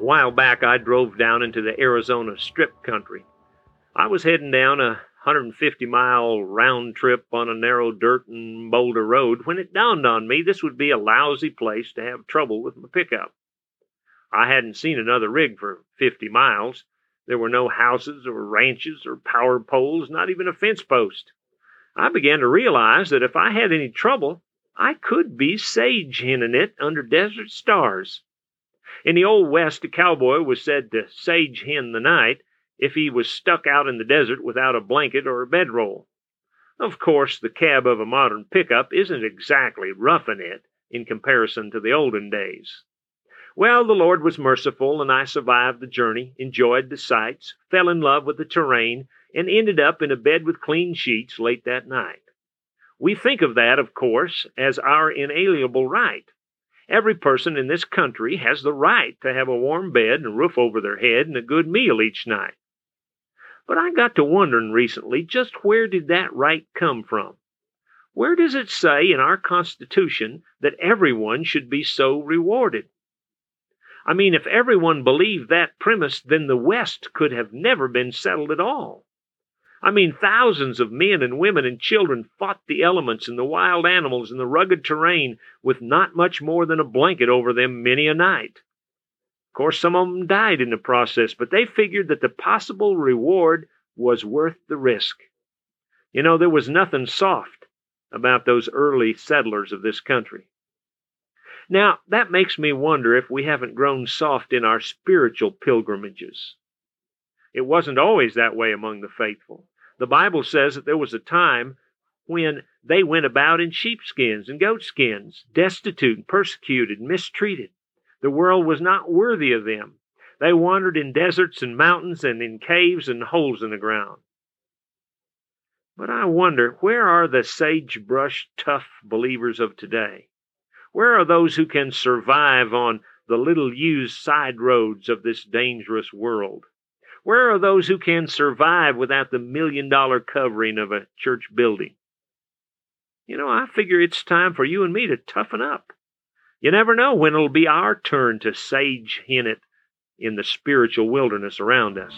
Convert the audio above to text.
while back, I drove down into the Arizona Strip country. I was heading down a 150 mile round trip on a narrow dirt and boulder road when it dawned on me this would be a lousy place to have trouble with my pickup. I hadn't seen another rig for 50 miles. There were no houses or ranches or power poles, not even a fence post. I began to realize that if I had any trouble, I could be sage henning it under desert stars. In the Old West, a cowboy was said to sage hen the night if he was stuck out in the desert without a blanket or a bedroll. Of course, the cab of a modern pickup isn't exactly roughing it in comparison to the olden days. Well, the Lord was merciful, and I survived the journey, enjoyed the sights, fell in love with the terrain, and ended up in a bed with clean sheets late that night. We think of that, of course, as our inalienable right. Every person in this country has the right to have a warm bed and a roof over their head and a good meal each night. But I got to wondering recently just where did that right come from? Where does it say in our Constitution that everyone should be so rewarded? I mean, if everyone believed that premise, then the West could have never been settled at all. I mean, thousands of men and women and children fought the elements and the wild animals and the rugged terrain with not much more than a blanket over them many a night. Of course, some of them died in the process, but they figured that the possible reward was worth the risk. You know, there was nothing soft about those early settlers of this country. Now, that makes me wonder if we haven't grown soft in our spiritual pilgrimages. It wasn't always that way among the faithful. The Bible says that there was a time when they went about in sheepskins and goatskins, destitute, persecuted, mistreated. The world was not worthy of them. They wandered in deserts and mountains and in caves and holes in the ground. But I wonder, where are the sagebrush tough believers of today? Where are those who can survive on the little used side roads of this dangerous world? Where are those who can survive without the million dollar covering of a church building? You know, I figure it's time for you and me to toughen up. You never know when it'll be our turn to sage hen it in the spiritual wilderness around us.